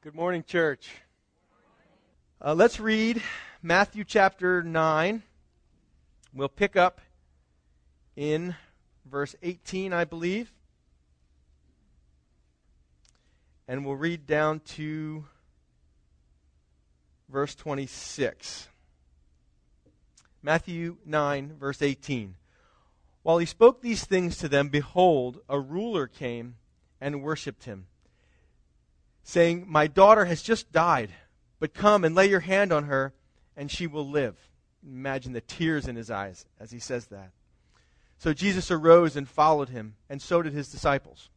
Good morning, church. Uh, let's read Matthew chapter 9. We'll pick up in verse 18, I believe. And we'll read down to verse 26. Matthew 9, verse 18. While he spoke these things to them, behold, a ruler came and worshipped him, saying, My daughter has just died, but come and lay your hand on her, and she will live. Imagine the tears in his eyes as he says that. So Jesus arose and followed him, and so did his disciples.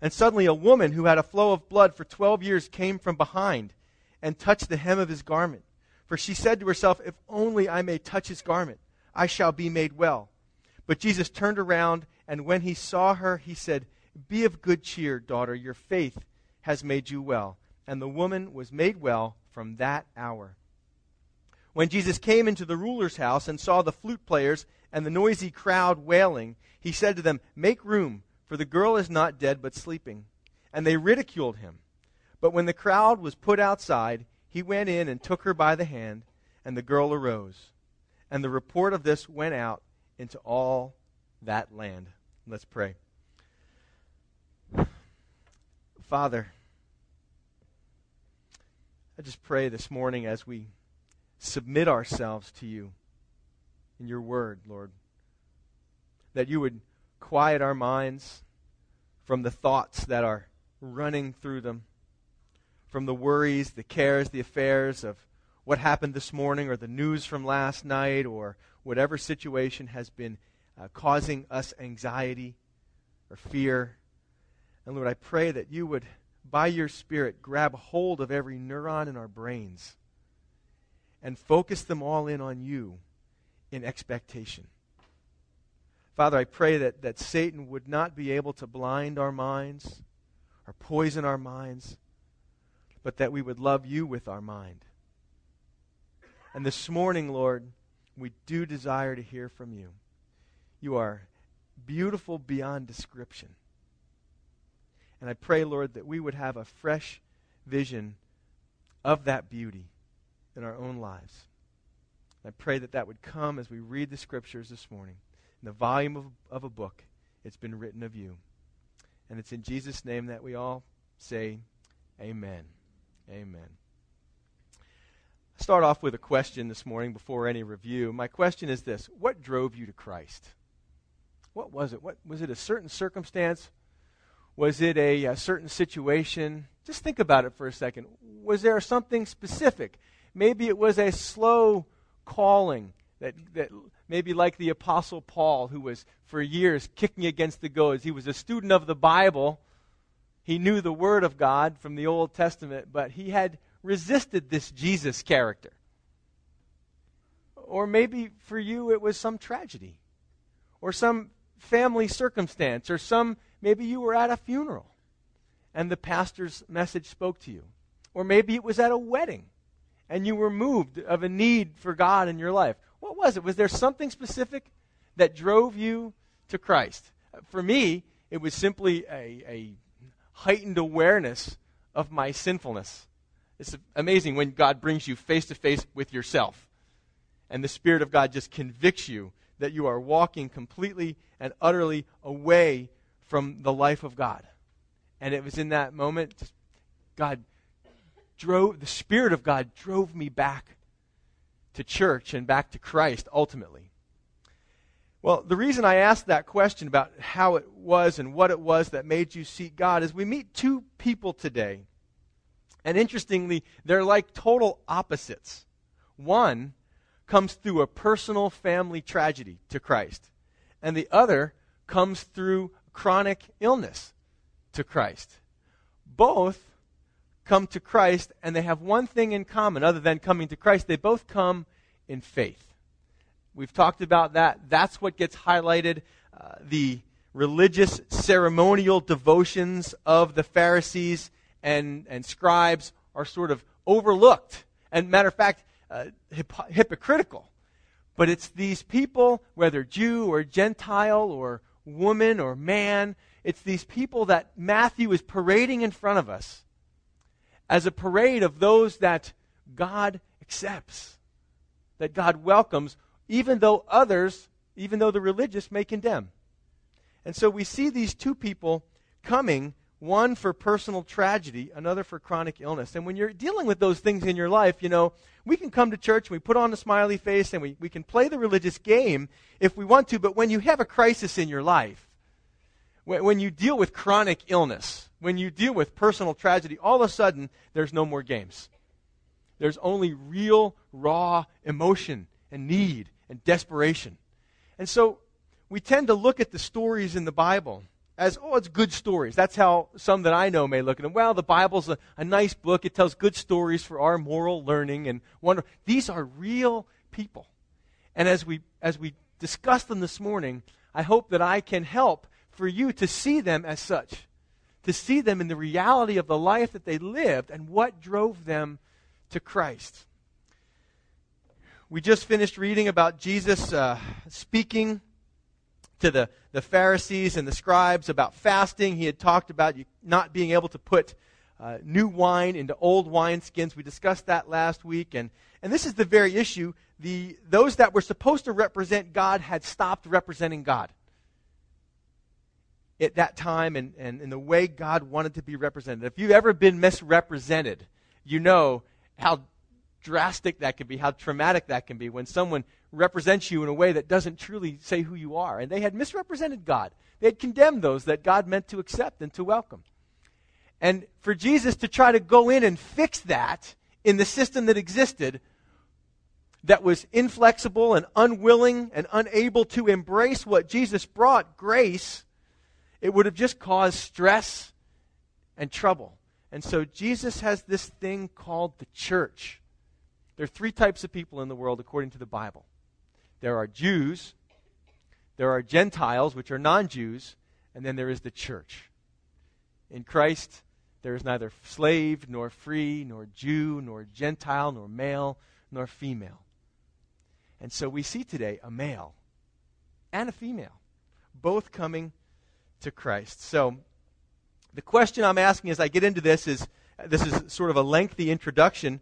And suddenly a woman who had a flow of blood for twelve years came from behind and touched the hem of his garment. For she said to herself, If only I may touch his garment, I shall be made well. But Jesus turned around, and when he saw her, he said, Be of good cheer, daughter, your faith has made you well. And the woman was made well from that hour. When Jesus came into the ruler's house and saw the flute players and the noisy crowd wailing, he said to them, Make room, for the girl is not dead but sleeping. And they ridiculed him. But when the crowd was put outside, he went in and took her by the hand, and the girl arose. And the report of this went out into all that land. Let's pray. Father, I just pray this morning as we submit ourselves to you in your word, Lord, that you would quiet our minds from the thoughts that are running through them, from the worries, the cares, the affairs of what happened this morning or the news from last night or whatever situation has been uh, causing us anxiety or fear. And Lord, I pray that you would, by your Spirit, grab hold of every neuron in our brains and focus them all in on you in expectation. Father, I pray that, that Satan would not be able to blind our minds or poison our minds, but that we would love you with our mind. And this morning, Lord, we do desire to hear from you. You are beautiful beyond description. And I pray, Lord, that we would have a fresh vision of that beauty in our own lives. I pray that that would come as we read the scriptures this morning. In the volume of, of a book, it's been written of you. And it's in Jesus' name that we all say, Amen. Amen I start off with a question this morning before any review. My question is this What drove you to Christ? What was it? What, was it a certain circumstance? Was it a, a certain situation? Just think about it for a second. Was there something specific? Maybe it was a slow calling that, that maybe like the Apostle Paul, who was for years kicking against the goads. He was a student of the Bible. He knew the Word of God from the Old Testament, but he had resisted this Jesus character. Or maybe for you it was some tragedy, or some family circumstance, or some, maybe you were at a funeral and the pastor's message spoke to you. Or maybe it was at a wedding and you were moved of a need for God in your life. What was it? Was there something specific that drove you to Christ? For me, it was simply a, a heightened awareness of my sinfulness it's amazing when God brings you face to face with yourself. And the Spirit of God just convicts you that you are walking completely and utterly away from the life of God. And it was in that moment, God drove, the Spirit of God drove me back to church and back to Christ ultimately. Well, the reason I asked that question about how it was and what it was that made you seek God is we meet two people today and interestingly, they're like total opposites. One comes through a personal family tragedy to Christ, and the other comes through chronic illness to Christ. Both come to Christ, and they have one thing in common other than coming to Christ. They both come in faith. We've talked about that. That's what gets highlighted. Uh, the religious ceremonial devotions of the Pharisees and, and scribes are sort of overlooked. And matter of fact, uh, hip- hypocritical. But it's these people, whether Jew or Gentile or woman or man, it's these people that Matthew is parading in front of us as a parade of those that God accepts, that God welcomes, even though others, even though the religious, may condemn. And so we see these two people coming one for personal tragedy, another for chronic illness. And when you're dealing with those things in your life, you know, we can come to church and we put on a smiley face and we, we can play the religious game if we want to, but when you have a crisis in your life, when, when you deal with chronic illness, when you deal with personal tragedy, all of a sudden there's no more games. There's only real, raw emotion and need and desperation. And so we tend to look at the stories in the Bible as, oh, it's good stories. That's how some that I know may look at them. Well, the Bible's a, a nice book. It tells good stories for our moral learning and wonder. These are real people. And as we, as we discuss them this morning, I hope that I can help for you to see them as such, to see them in the reality of the life that they lived and what drove them to Christ. We just finished reading about Jesus uh, speaking to the, the Pharisees and the scribes about fasting. He had talked about not being able to put uh, new wine into old wineskins. We discussed that last week. And, and this is the very issue. The, those that were supposed to represent God had stopped representing God at that time and, and in the way God wanted to be represented. If you've ever been misrepresented, you know how drastic that can be, how traumatic that can be when someone represents you in a way that doesn't truly say who you are. And they had misrepresented God. They had condemned those that God meant to accept and to welcome. And for Jesus to try to go in and fix that in the system that existed, that was inflexible and unwilling and unable to embrace what Jesus brought, grace, it would have just caused stress and trouble. And so Jesus has this thing called the church. There are three types of people in the world according to the Bible there are Jews, there are Gentiles, which are non Jews, and then there is the church. In Christ, there is neither slave, nor free, nor Jew, nor Gentile, nor male, nor female. And so we see today a male and a female, both coming to Christ. So the question I'm asking as I get into this is this is sort of a lengthy introduction.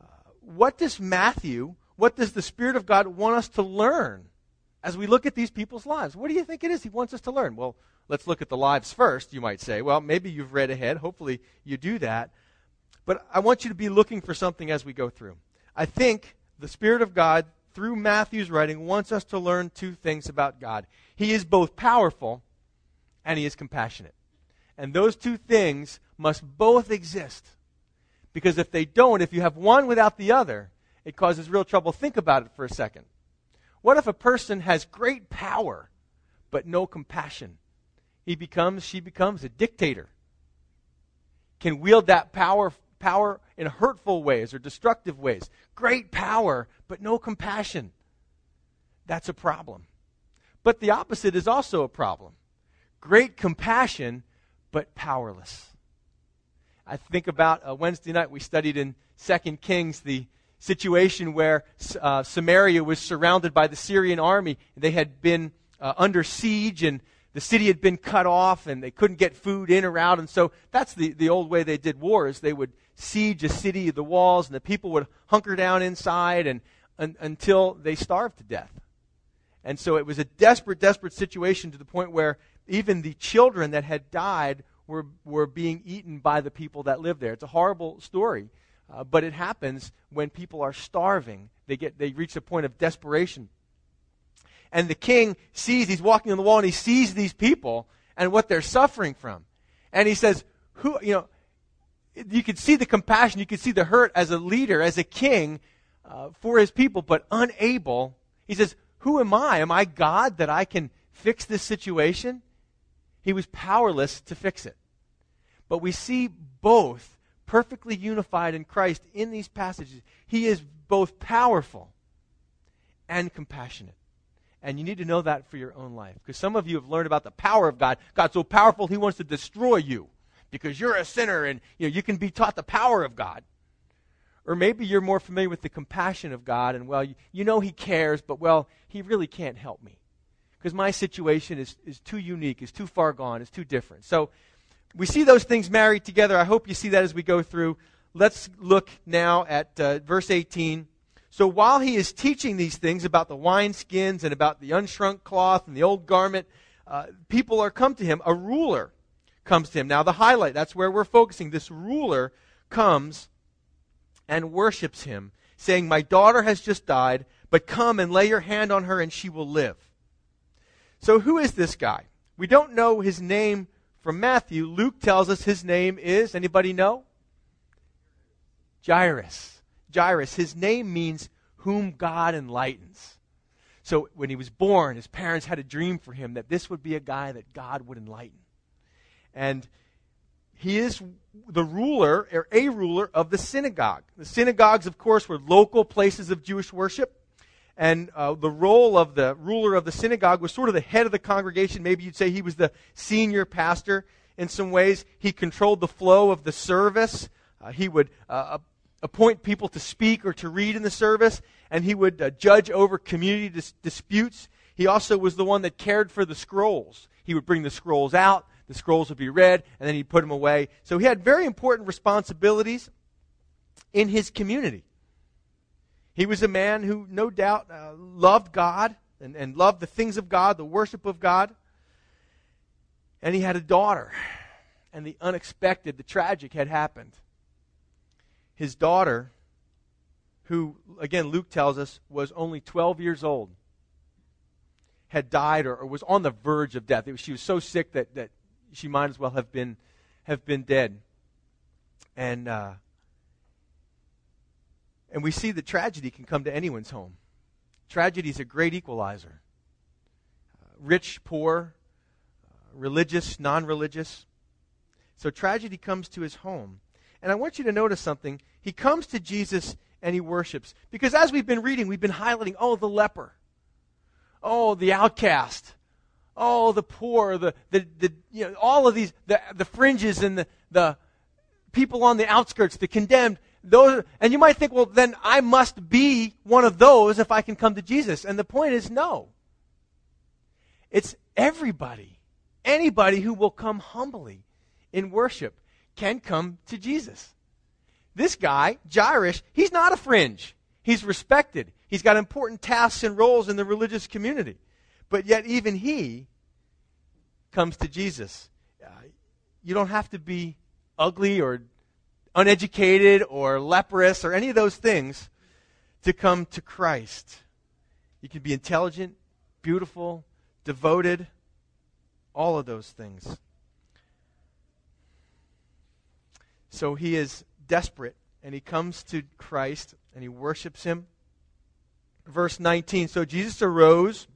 Uh, what does Matthew what does the Spirit of God want us to learn as we look at these people's lives? What do you think it is He wants us to learn? Well, let's look at the lives first, you might say. Well, maybe you've read ahead. Hopefully you do that. But I want you to be looking for something as we go through. I think the Spirit of God, through Matthew's writing, wants us to learn two things about God. He is both powerful and He is compassionate. And those two things must both exist. Because if they don't, if you have one without the other, it causes real trouble. Think about it for a second. What if a person has great power but no compassion? He becomes, she becomes a dictator. Can wield that power, power in hurtful ways or destructive ways. Great power but no compassion. That's a problem. But the opposite is also a problem. Great compassion but powerless. I think about uh, Wednesday night we studied in Second Kings the situation where uh, Samaria was surrounded by the Syrian army. They had been uh, under siege and the city had been cut off and they couldn't get food in or out. And so that's the, the old way they did war is they would siege a city, the walls, and the people would hunker down inside and, un, until they starved to death. And so it was a desperate, desperate situation to the point where even the children that had died were, were being eaten by the people that lived there. It's a horrible story. Uh, but it happens when people are starving. They, get, they reach a point of desperation. And the king sees, he's walking on the wall, and he sees these people and what they're suffering from. And he says, Who, you know, you could see the compassion, you could see the hurt as a leader, as a king uh, for his people, but unable. He says, Who am I? Am I God that I can fix this situation? He was powerless to fix it. But we see both perfectly unified in Christ in these passages. He is both powerful and compassionate. And you need to know that for your own life. Because some of you have learned about the power of God. God's so powerful, He wants to destroy you because you're a sinner and you, know, you can be taught the power of God. Or maybe you're more familiar with the compassion of God and, well, you, you know He cares, but, well, He really can't help me. Because my situation is, is too unique, is too far gone, is too different. So we see those things married together. I hope you see that as we go through. let's look now at uh, verse 18. So while he is teaching these things about the wineskins and about the unshrunk cloth and the old garment, uh, people are come to him. A ruler comes to him. Now, the highlight, that's where we're focusing. This ruler comes and worships him, saying, My daughter has just died, but come and lay your hand on her and she will live. So, who is this guy? We don't know his name from Matthew. Luke tells us his name is, anybody know? Jairus. Jairus. His name means whom God enlightens. So when he was born, his parents had a dream for him that this would be a guy that God would enlighten. And he is the ruler, or a ruler, of the synagogue. The synagogues, of course, were local places of Jewish worship. And uh, the role of the ruler of the synagogue was sort of the head of the congregation. Maybe you'd say he was the senior pastor in some ways. He controlled the flow of the service. Uh, he would uh, appoint people to speak or to read in the service, and he would uh, judge over community dis- disputes. He also was the one that cared for the scrolls. He would bring the scrolls out, the scrolls would be read, and then he'd put them away. So he had very important responsibilities in his community. He was a man who, no doubt, uh, loved God and, and loved the things of God, the worship of God. And he had a daughter. And the unexpected, the tragic had happened his daughter, who, again, Luke tells us was only 12 years old, had died or, or was on the verge of death. Was, she was so sick that, that she might as well have been, have been dead. And, uh, and we see that tragedy can come to anyone's home. Tragedy is a great equalizer. Uh, rich, poor, uh, religious, non religious. So tragedy comes to his home. And I want you to notice something. He comes to Jesus and he worships. Because as we've been reading, we've been highlighting, oh, the leper. Oh, the outcast. Oh, the poor, the, the, the you know, all of these, the, the fringes and the, the people on the outskirts, the condemned. Those, and you might think, well, then I must be one of those if I can come to Jesus. And the point is, no. It's everybody, anybody who will come humbly in worship can come to Jesus. This guy, Jairus, he's not a fringe. He's respected. He's got important tasks and roles in the religious community. But yet, even he comes to Jesus. Uh, you don't have to be ugly or uneducated or leprous or any of those things to come to Christ. You can be intelligent, beautiful, devoted, all of those things. So he is desperate and he comes to Christ and he worships him. Verse 19 So Jesus arose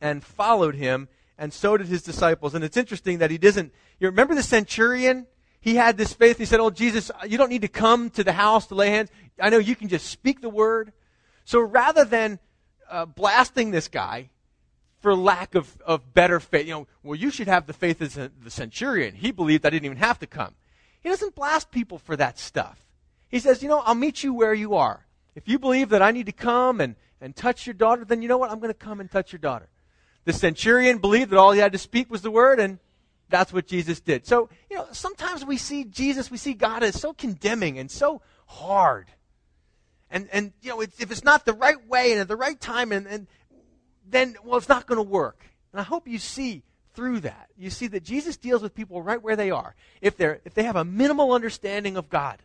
and followed him, and so did his disciples. And it's interesting that he doesn't. You remember the centurion? He had this faith. He said, Oh, Jesus, you don't need to come to the house to lay hands. I know you can just speak the word. So rather than uh, blasting this guy for lack of, of better faith, you know, well, you should have the faith as the centurion. He believed I didn't even have to come. He doesn't blast people for that stuff. He says, you know, I'll meet you where you are. If you believe that I need to come and, and touch your daughter, then you know what? I'm going to come and touch your daughter. The centurion believed that all he had to speak was the word, and that's what Jesus did. So, you know, sometimes we see Jesus, we see God as so condemning and so hard. And, and you know, if it's not the right way and at the right time, and, and then, well, it's not going to work. And I hope you see through that. You see that Jesus deals with people right where they are. If, they're, if they have a minimal understanding of God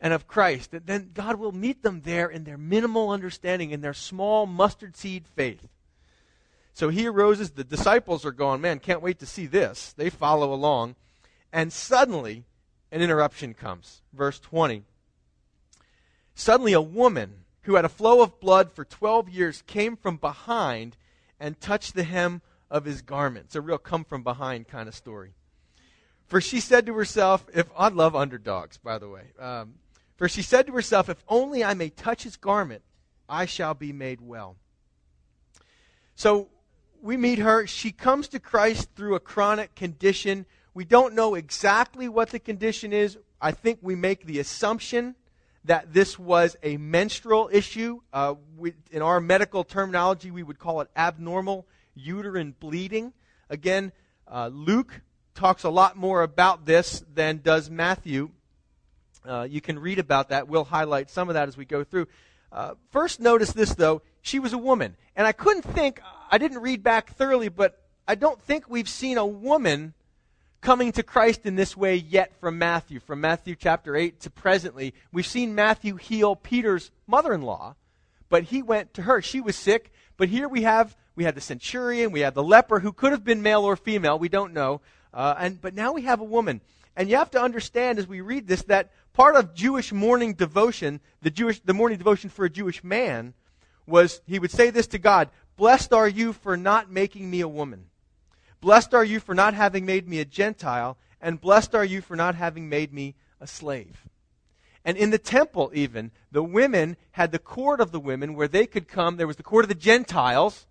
and of Christ, then God will meet them there in their minimal understanding, in their small mustard seed faith. So he arose. The disciples are going, man, can't wait to see this. They follow along. And suddenly, an interruption comes. Verse 20. Suddenly, a woman who had a flow of blood for 12 years came from behind and touched the hem of his garment. It's a real come from behind kind of story. For she said to herself, if I love underdogs, by the way. Um, for she said to herself, if only I may touch his garment, I shall be made well. So we meet her. She comes to Christ through a chronic condition. We don't know exactly what the condition is. I think we make the assumption that this was a menstrual issue. Uh, we, in our medical terminology, we would call it abnormal uterine bleeding. Again, uh, Luke talks a lot more about this than does Matthew. Uh, you can read about that. We'll highlight some of that as we go through. Uh, first, notice this, though. She was a woman. And I couldn't think, I didn't read back thoroughly, but I don't think we've seen a woman coming to Christ in this way yet from Matthew. From Matthew chapter 8 to presently, we've seen Matthew heal Peter's mother in law, but he went to her. She was sick, but here we have we had the centurion, we had the leper who could have been male or female, we don't know. Uh, and but now we have a woman. And you have to understand as we read this that part of Jewish morning devotion, the Jewish the morning devotion for a Jewish man was he would say this to God, "Blessed are you for not making me a woman." Blessed are you for not having made me a Gentile, and blessed are you for not having made me a slave. And in the temple, even, the women had the court of the women where they could come. There was the court of the Gentiles.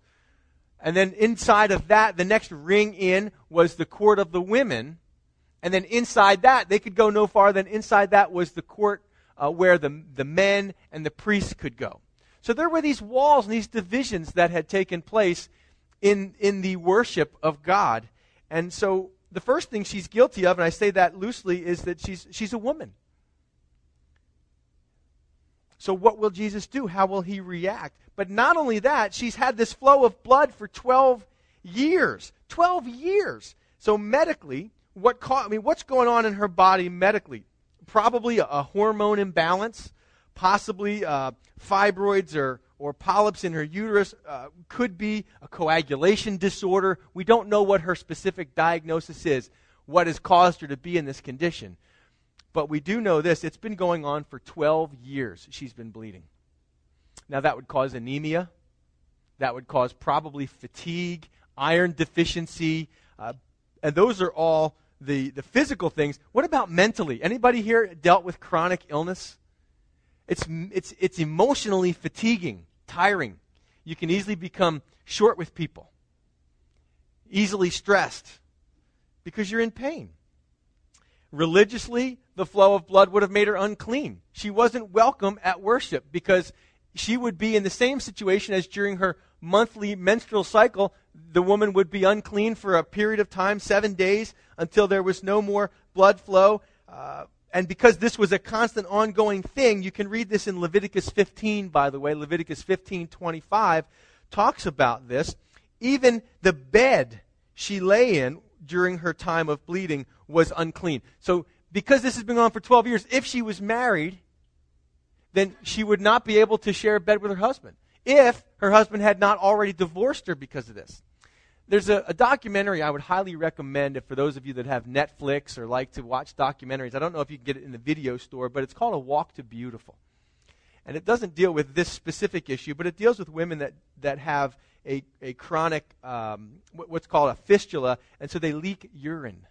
And then inside of that, the next ring in was the court of the women. And then inside that, they could go no farther than inside that was the court uh, where the, the men and the priests could go. So there were these walls and these divisions that had taken place in, in the worship of God. And so the first thing she's guilty of, and I say that loosely, is that she's, she's a woman. So what will Jesus do? How will he react? But not only that, she's had this flow of blood for 12 years. 12 years. So medically, what ca- I mean, what's going on in her body medically? Probably a, a hormone imbalance, possibly uh, fibroids or or polyps in her uterus, uh, could be a coagulation disorder. We don't know what her specific diagnosis is, what has caused her to be in this condition. But we do know this it's been going on for 12 years. She's been bleeding. Now, that would cause anemia. That would cause probably fatigue, iron deficiency. Uh, and those are all the, the physical things. What about mentally? Anybody here dealt with chronic illness? It's, it's, it's emotionally fatiguing, tiring. You can easily become short with people, easily stressed, because you're in pain. Religiously, the flow of blood would have made her unclean. She wasn't welcome at worship because she would be in the same situation as during her monthly menstrual cycle. The woman would be unclean for a period of time, seven days, until there was no more blood flow. Uh, and because this was a constant ongoing thing, you can read this in Leviticus 15, by the way. Leviticus 15 25 talks about this. Even the bed she lay in during her time of bleeding was unclean. So, because this has been going on for 12 years, if she was married, then she would not be able to share a bed with her husband. If her husband had not already divorced her because of this. There's a, a, documentary I would highly recommend for those of you that have Netflix or like to watch documentaries. I don't know if you can get it in the video store, but it's called A Walk to Beautiful. And it doesn't deal with this specific issue, but it deals with women that, that have a, a chronic, um, what's called a fistula, and so they leak urine.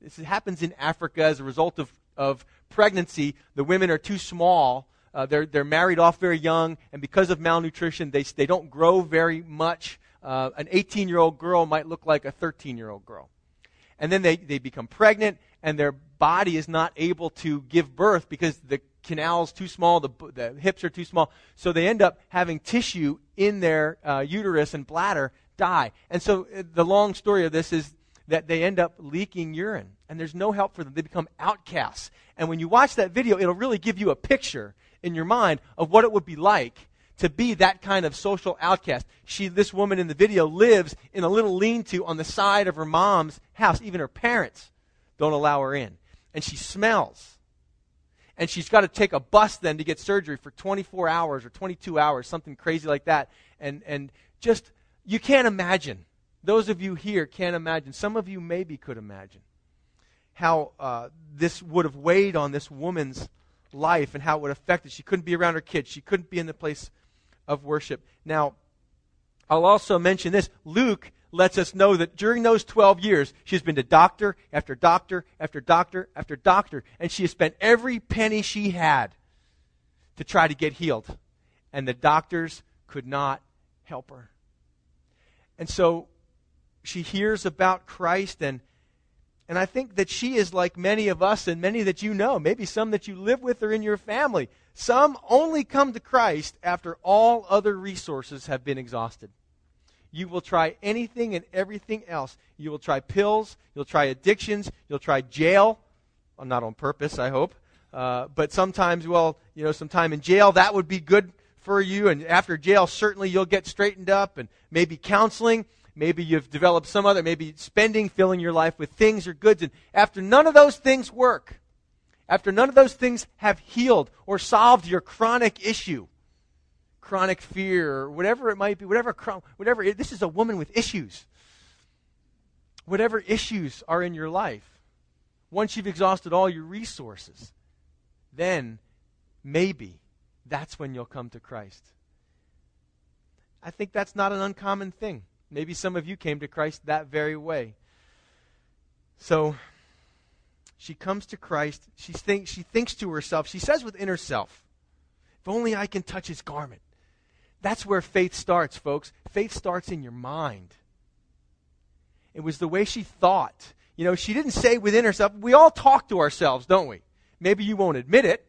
This happens in Africa as a result of, of pregnancy. The women are too small. Uh, they're, they're married off very young, and because of malnutrition, they, they don't grow very much uh, an 18 year old girl might look like a 13 year old girl. And then they, they become pregnant, and their body is not able to give birth because the canal's too small, the, the hips are too small. So they end up having tissue in their uh, uterus and bladder die. And so uh, the long story of this is that they end up leaking urine, and there's no help for them. They become outcasts. And when you watch that video, it'll really give you a picture in your mind of what it would be like to be that kind of social outcast. She, this woman in the video, lives in a little lean-to on the side of her mom's house. Even her parents don't allow her in, and she smells. And she's got to take a bus then to get surgery for 24 hours or 22 hours, something crazy like that. And and just you can't imagine. Those of you here can't imagine. Some of you maybe could imagine how uh, this would have weighed on this woman's life and how it would affect it. She couldn't be around her kids. She couldn't be in the place of worship. Now, I'll also mention this. Luke lets us know that during those 12 years, she's been to doctor after doctor after doctor after doctor, and she has spent every penny she had to try to get healed. And the doctors could not help her. And so she hears about Christ, and, and I think that she is like many of us and many that you know, maybe some that you live with or in your family. Some only come to Christ after all other resources have been exhausted. You will try anything and everything else. You will try pills, you'll try addictions, you'll try jail, well, not on purpose, I hope. Uh, but sometimes, well, you know, some time in jail, that would be good for you. And after jail, certainly you'll get straightened up and maybe counseling. Maybe you've developed some other, maybe spending, filling your life with things or goods. And after none of those things work, after none of those things have healed or solved your chronic issue, chronic fear, or whatever it might be, whatever, whatever, this is a woman with issues. Whatever issues are in your life, once you've exhausted all your resources, then maybe that's when you'll come to Christ. I think that's not an uncommon thing. Maybe some of you came to Christ that very way. So she comes to Christ. She, think, she thinks to herself, she says within herself, if only I can touch his garment. That's where faith starts, folks. Faith starts in your mind. It was the way she thought. You know, she didn't say within herself, we all talk to ourselves, don't we? Maybe you won't admit it,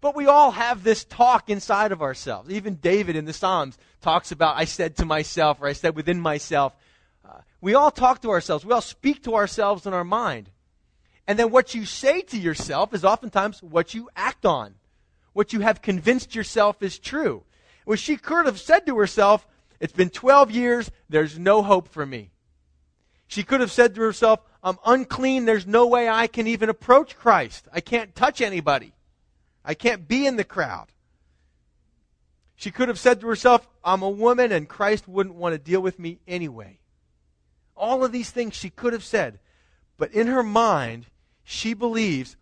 but we all have this talk inside of ourselves. Even David in the Psalms talks about, I said to myself, or I said within myself. Uh, we all talk to ourselves. We all speak to ourselves in our mind. And then what you say to yourself is oftentimes what you act on, what you have convinced yourself is true. Well, she could have said to herself, It's been 12 years, there's no hope for me. She could have said to herself, I'm unclean, there's no way I can even approach Christ. I can't touch anybody, I can't be in the crowd. She could have said to herself, I'm a woman and Christ wouldn't want to deal with me anyway. All of these things she could have said, but in her mind, she believes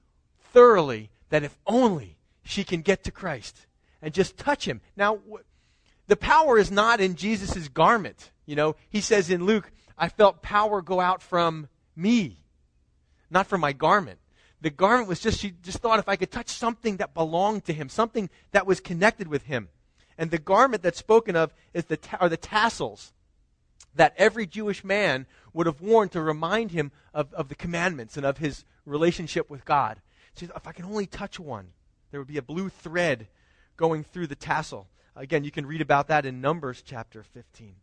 thoroughly that if only she can get to Christ and just touch him. Now, the power is not in Jesus' garment. You know, he says in Luke, I felt power go out from me, not from my garment. The garment was just, she just thought if I could touch something that belonged to him, something that was connected with him. And the garment that's spoken of is the, are the tassels that every Jewish man would have worn to remind him of, of the commandments and of his relationship with God. So if I can only touch one, there would be a blue thread going through the tassel. Again, you can read about that in Numbers chapter 15.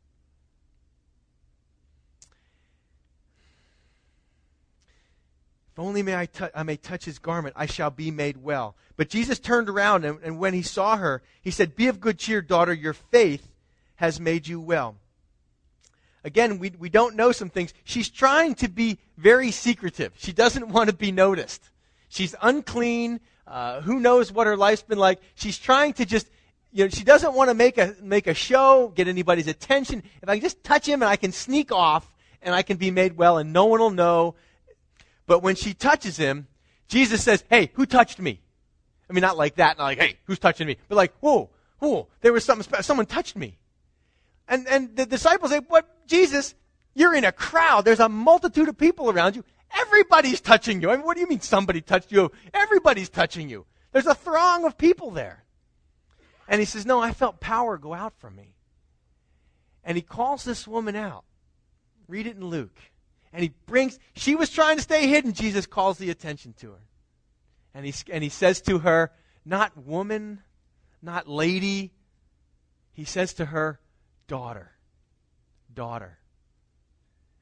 If only may I, t- I may touch his garment, I shall be made well. But Jesus turned around, and, and when he saw her, he said, Be of good cheer, daughter, your faith has made you well again, we, we don't know some things. She's trying to be very secretive. She doesn't want to be noticed. She's unclean. Uh, who knows what her life's been like? She's trying to just, you know, she doesn't want to make a, make a show, get anybody's attention. If I can just touch him and I can sneak off and I can be made well and no one will know. But when she touches him, Jesus says, Hey, who touched me? I mean, not like that, not like, Hey, who's touching me? But like, Whoa, whoa, there was something. Someone touched me. And, and the disciples say, What, Jesus, you're in a crowd. There's a multitude of people around you. Everybody's touching you. I mean, what do you mean somebody touched you? Everybody's touching you. There's a throng of people there. And he says, No, I felt power go out from me. And he calls this woman out. Read it in Luke. And he brings, she was trying to stay hidden. Jesus calls the attention to her. And he, and he says to her, Not woman, not lady. He says to her, daughter. Daughter.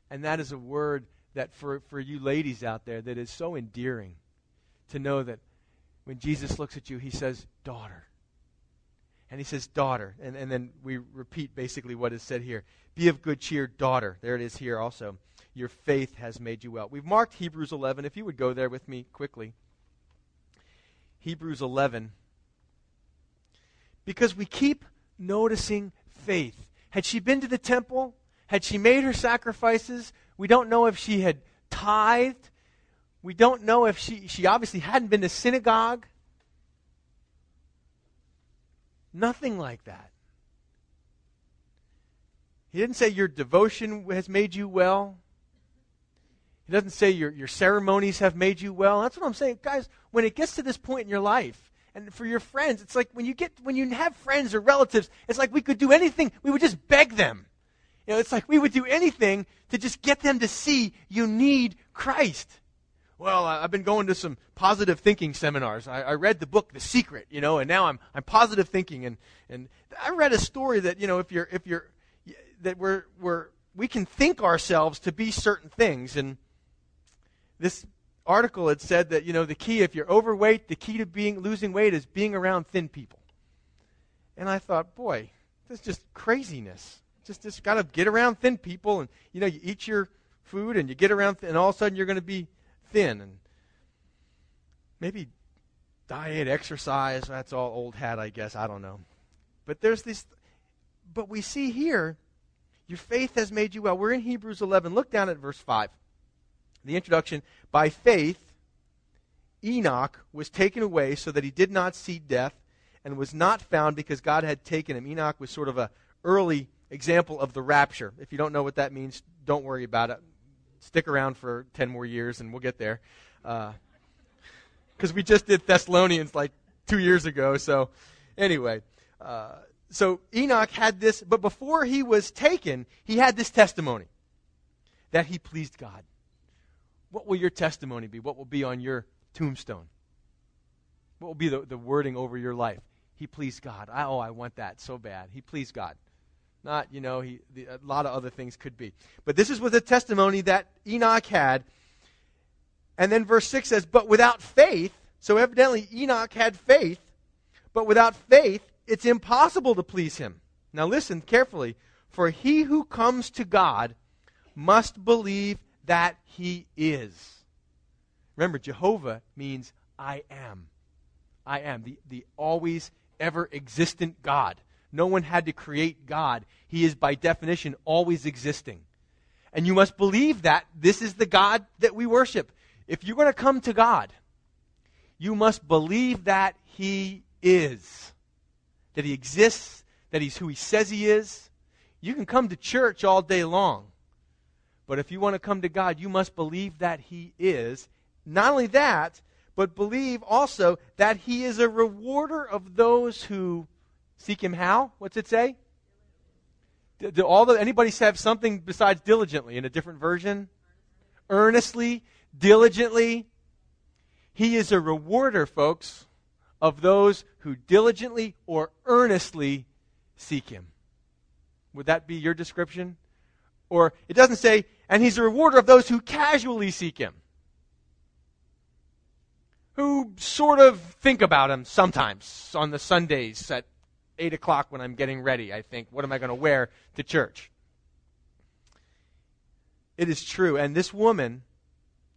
And that is a word that for, for you ladies out there that is so endearing to know that when Jesus looks at you, he says, daughter. And he says, daughter. And, and then we repeat basically what is said here. Be of good cheer, daughter. There it is here also. Your faith has made you well. We've marked Hebrews 11. If you would go there with me quickly. Hebrews 11. Because we keep noticing faith. Had she been to the temple? Had she made her sacrifices? We don't know if she had tithed. We don't know if she, she obviously hadn't been to synagogue. Nothing like that. He didn't say your devotion has made you well. He doesn't say your, your ceremonies have made you well. That's what I'm saying. Guys, when it gets to this point in your life, and for your friends, it's like when you get when you have friends or relatives, it's like we could do anything. We would just beg them. You know, it's like we would do anything to just get them to see you need Christ. Well, I've been going to some positive thinking seminars. I, I read the book The Secret, you know, and now I'm I'm positive thinking and and I read a story that, you know, if you're if you're that we're we're we can think ourselves to be certain things and this article had said that you know the key if you're overweight, the key to being losing weight is being around thin people. And I thought, boy, this is just craziness. Just just got to get around thin people, and you know you eat your food and you get around, th- and all of a sudden you're going to be thin, and maybe diet, exercise. That's all old hat, I guess. I don't know. But there's this. But we see here, your faith has made you well. We're in Hebrews 11. Look down at verse 5. The introduction. By faith, Enoch was taken away so that he did not see death and was not found because God had taken him. Enoch was sort of a early example of the rapture. If you don't know what that means, don't worry about it. Stick around for 10 more years and we'll get there. Because uh, we just did Thessalonians like two years ago. So, anyway. Uh, so Enoch had this, but before he was taken, he had this testimony that he pleased God. What will your testimony be? What will be on your tombstone? What will be the, the wording over your life? He pleased God. I, oh, I want that so bad. He pleased God. Not, you know, he, the, a lot of other things could be. But this is was a testimony that Enoch had. And then verse 6 says, But without faith, so evidently Enoch had faith, but without faith, it's impossible to please him. Now listen carefully. For he who comes to God must believe that he is. Remember, Jehovah means I am. I am, the, the always ever existent God. No one had to create God. He is, by definition, always existing. And you must believe that this is the God that we worship. If you're going to come to God, you must believe that He is that he exists, that he's who he says he is. You can come to church all day long. But if you want to come to God, you must believe that he is. Not only that, but believe also that he is a rewarder of those who seek him how? What's it say? Do, do all the anybody have something besides diligently in a different version? Earnestly, diligently. He is a rewarder, folks of those who diligently or earnestly seek him. Would that be your description? Or it doesn't say, and he's a rewarder of those who casually seek him. Who sort of think about him sometimes on the Sundays at 8 o'clock when I'm getting ready. I think, what am I going to wear to church? It is true. And this woman,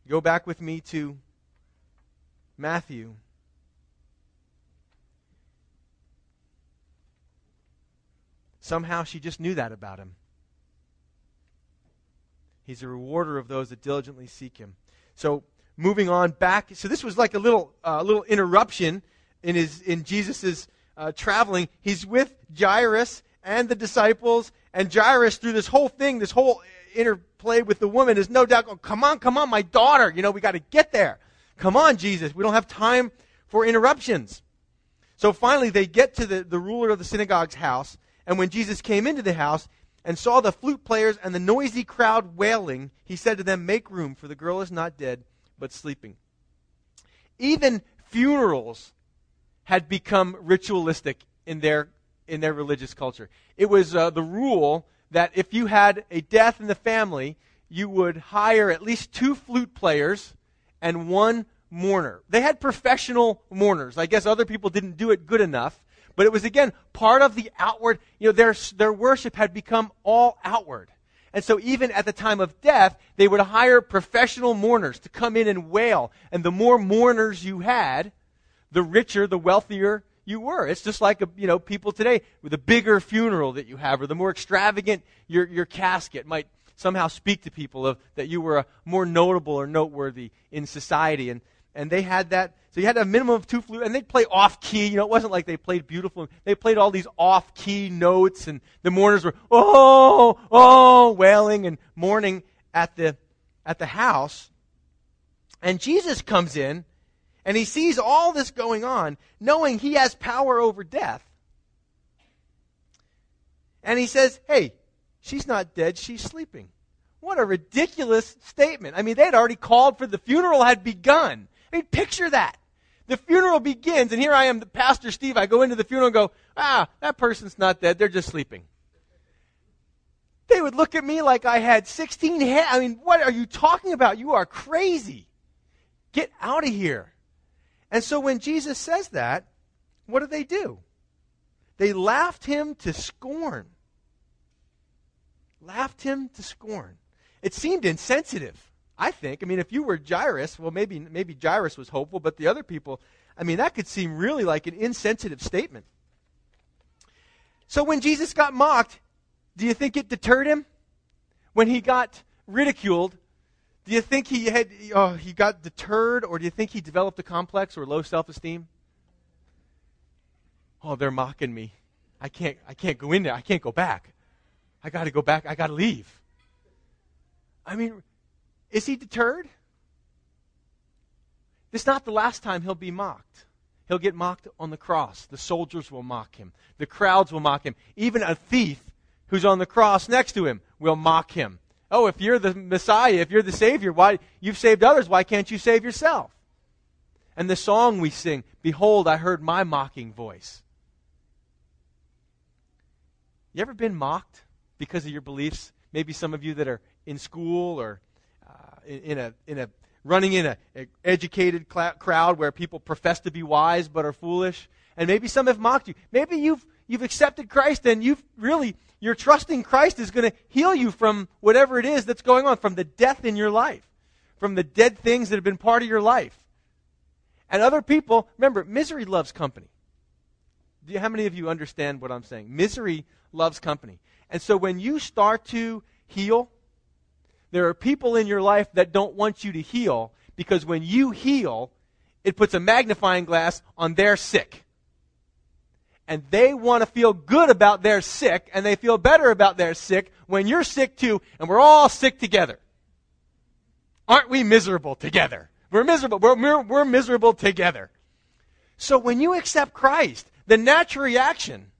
go back with me to Matthew Somehow she just knew that about him. He's a rewarder of those that diligently seek him. So moving on back, so this was like a little uh, little interruption in his in Jesus's uh, traveling. He's with Jairus and the disciples, and Jairus through this whole thing, this whole interplay with the woman, is no doubt going, "Come on, come on, my daughter! You know we got to get there. Come on, Jesus! We don't have time for interruptions." So finally, they get to the, the ruler of the synagogue's house, and when Jesus came into the house and saw the flute players and the noisy crowd wailing, he said to them, Make room, for the girl is not dead, but sleeping. Even funerals had become ritualistic in their, in their religious culture. It was uh, the rule that if you had a death in the family, you would hire at least two flute players and one mourner. They had professional mourners. I guess other people didn't do it good enough. But it was again part of the outward, you know, their, their worship had become all outward. And so even at the time of death, they would hire professional mourners to come in and wail. And the more mourners you had, the richer, the wealthier you were. It's just like, you know, people today with a bigger funeral that you have or the more extravagant your, your casket might somehow speak to people of that you were a more notable or noteworthy in society. And, and they had that so you had a minimum of two flutes, and they'd play off key. You know, it wasn't like they played beautiful. They played all these off key notes, and the mourners were, oh, oh, wailing and mourning at the, at the house. And Jesus comes in, and he sees all this going on, knowing he has power over death. And he says, hey, she's not dead, she's sleeping. What a ridiculous statement. I mean, they had already called for the funeral had begun. I mean, picture that. The funeral begins, and here I am, the Pastor Steve. I go into the funeral and go, ah, that person's not dead. They're just sleeping. They would look at me like I had 16 heads. I mean, what are you talking about? You are crazy. Get out of here. And so when Jesus says that, what do they do? They laughed him to scorn. Laughed him to scorn. It seemed insensitive, I think. I mean, if you were Jairus, well, maybe, maybe Jairus was hopeful, but the other people, I mean, that could seem really like an insensitive statement. So when Jesus got mocked, do you think it deterred him? When he got ridiculed, do you think he had oh, he got deterred or do you think he developed a complex or low self-esteem? Oh, they're mocking me. I can't I can't go in there. I can't go back. I got to go back. I got to leave. I mean, is he deterred? This is not the last time he'll be mocked. He'll get mocked on the cross. The soldiers will mock him. The crowds will mock him. Even a thief who's on the cross next to him will mock him. Oh, if you're the Messiah, if you're the Savior, why you've saved others, why can't you save yourself? And the song we sing, Behold, I heard my mocking voice. You ever been mocked because of your beliefs? Maybe some of you that are in school or in, a in a running in an educated cl- crowd where people profess to be wise but are foolish. And maybe some have mocked you. Maybe you've, you've accepted Christ and you've really, your trusting Christ is going to heal you from whatever it is that's going on, from the death in your life, from the dead things that have been part of your life. And other people, remember, misery loves company. Do you, how many of you understand what I'm saying? Misery loves company. And so when you start to heal, there are people in your life that don't want you to heal because when you heal, it puts a magnifying glass on their sick. And they want to feel good about their sick, and they feel better about their sick when you're sick too, and we're all sick together. Aren't we miserable together? We're miserable. We're, we're miserable together. So when you accept Christ, the natural reaction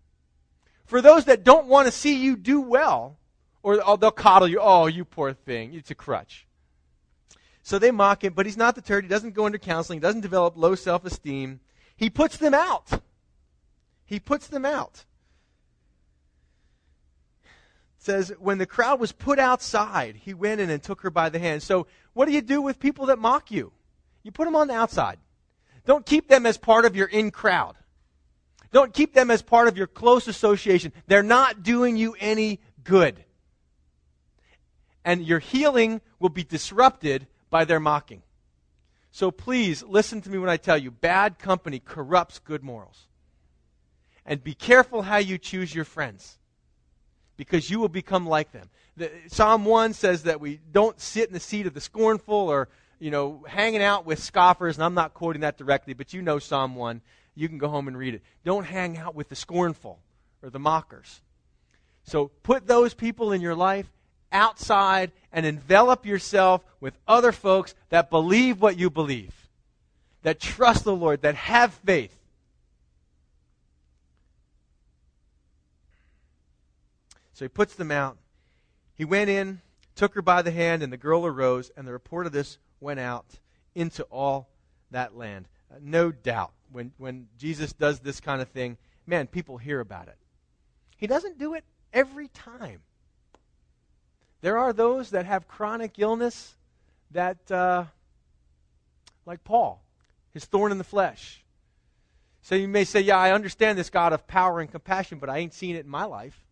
for those that don't want to see you do well or oh, they'll coddle you. Oh, you poor thing. It's a crutch. So they mock him, but he's not deterred. He doesn't go under counseling, he doesn't develop low self esteem. He puts them out. He puts them out. It says, when the crowd was put outside, he went in and took her by the hand. So, what do you do with people that mock you? You put them on the outside. Don't keep them as part of your in crowd. Don't keep them as part of your close association. They're not doing you any good and your healing will be disrupted by their mocking. So please listen to me when I tell you bad company corrupts good morals. And be careful how you choose your friends because you will become like them. The, Psalm 1 says that we don't sit in the seat of the scornful or, you know, hanging out with scoffers, and I'm not quoting that directly, but you know Psalm 1. You can go home and read it. Don't hang out with the scornful or the mockers. So put those people in your life outside and envelop yourself with other folks that believe what you believe, that trust the Lord, that have faith. So he puts them out. He went in, took her by the hand, and the girl arose, and the report of this went out into all that land. Uh, no doubt, when, when Jesus does this kind of thing, man, people hear about it. He doesn't do it every time. There are those that have chronic illness that, uh, like Paul, his thorn in the flesh. So you may say, Yeah, I understand this God of power and compassion, but I ain't seen it in my life.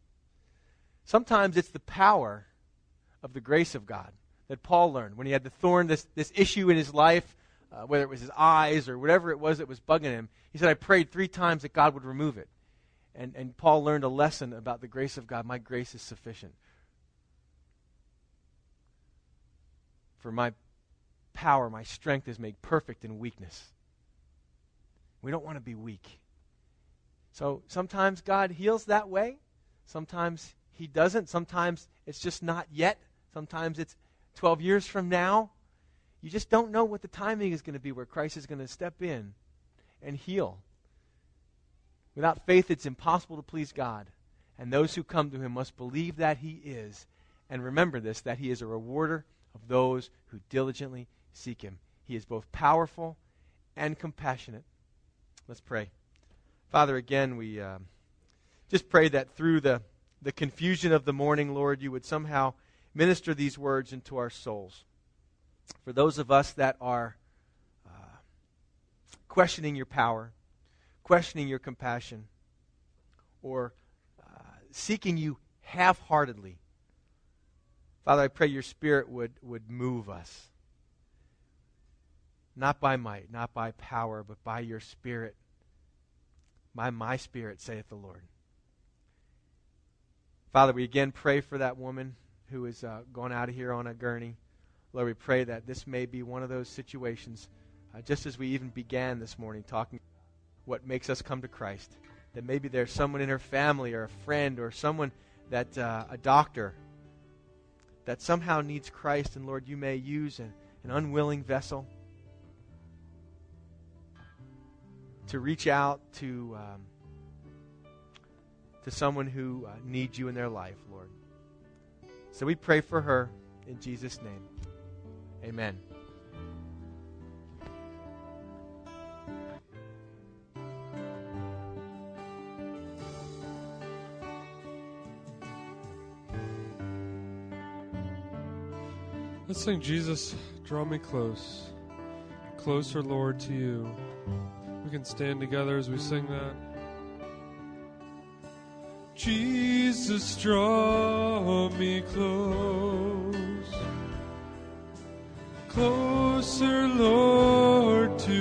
Sometimes it's the power of the grace of God that Paul learned when he had the thorn, this, this issue in his life, uh, whether it was his eyes or whatever it was that was bugging him. He said, I prayed three times that God would remove it. And, and Paul learned a lesson about the grace of God. My grace is sufficient. For my power, my strength is made perfect in weakness. We don't want to be weak. So sometimes God heals that way. Sometimes He doesn't. Sometimes it's just not yet. Sometimes it's 12 years from now. You just don't know what the timing is going to be where Christ is going to step in and heal. Without faith, it's impossible to please God. And those who come to Him must believe that He is. And remember this that He is a rewarder of those who diligently seek him. He is both powerful and compassionate. Let's pray. Father, again, we uh, just pray that through the, the confusion of the morning, Lord, you would somehow minister these words into our souls. For those of us that are questioning your power, questioning your compassion, or uh, seeking you half heartedly. Father, I pray your Spirit would, would move us. Not by might, not by power, but by your Spirit. By my Spirit, saith the Lord. Father, we again pray for that woman who is uh, going out of here on a gurney. Lord, we pray that this may be one of those situations, uh, just as we even began this morning talking what makes us come to Christ. That maybe there's someone in her family or a friend or someone that, uh, a doctor, that somehow needs Christ, and Lord, you may use an, an unwilling vessel to reach out to. Um, to someone who uh, needs you in their life, Lord. So we pray for her in Jesus' name. Amen. Let's sing Jesus, draw me close. Closer, Lord, to you. We can stand together as we sing that. Jesus, draw me close. Closer, Lord, to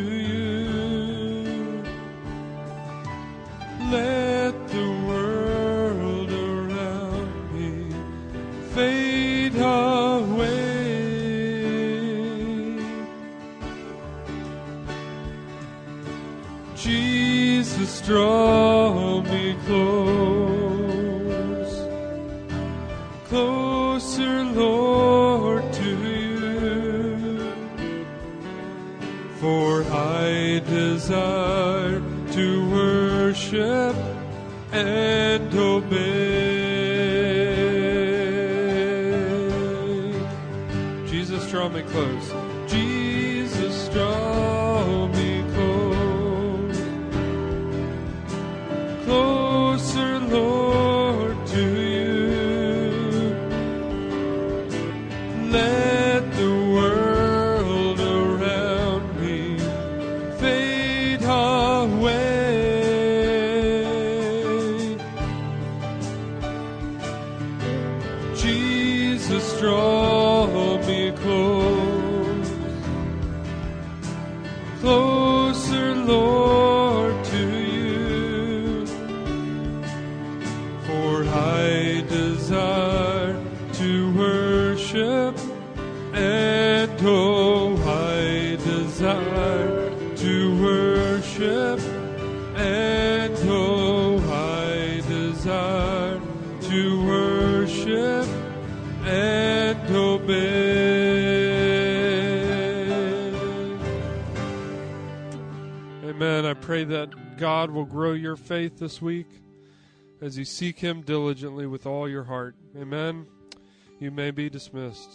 Closer, Lord, to you. God will grow your faith this week as you seek Him diligently with all your heart. Amen. You may be dismissed.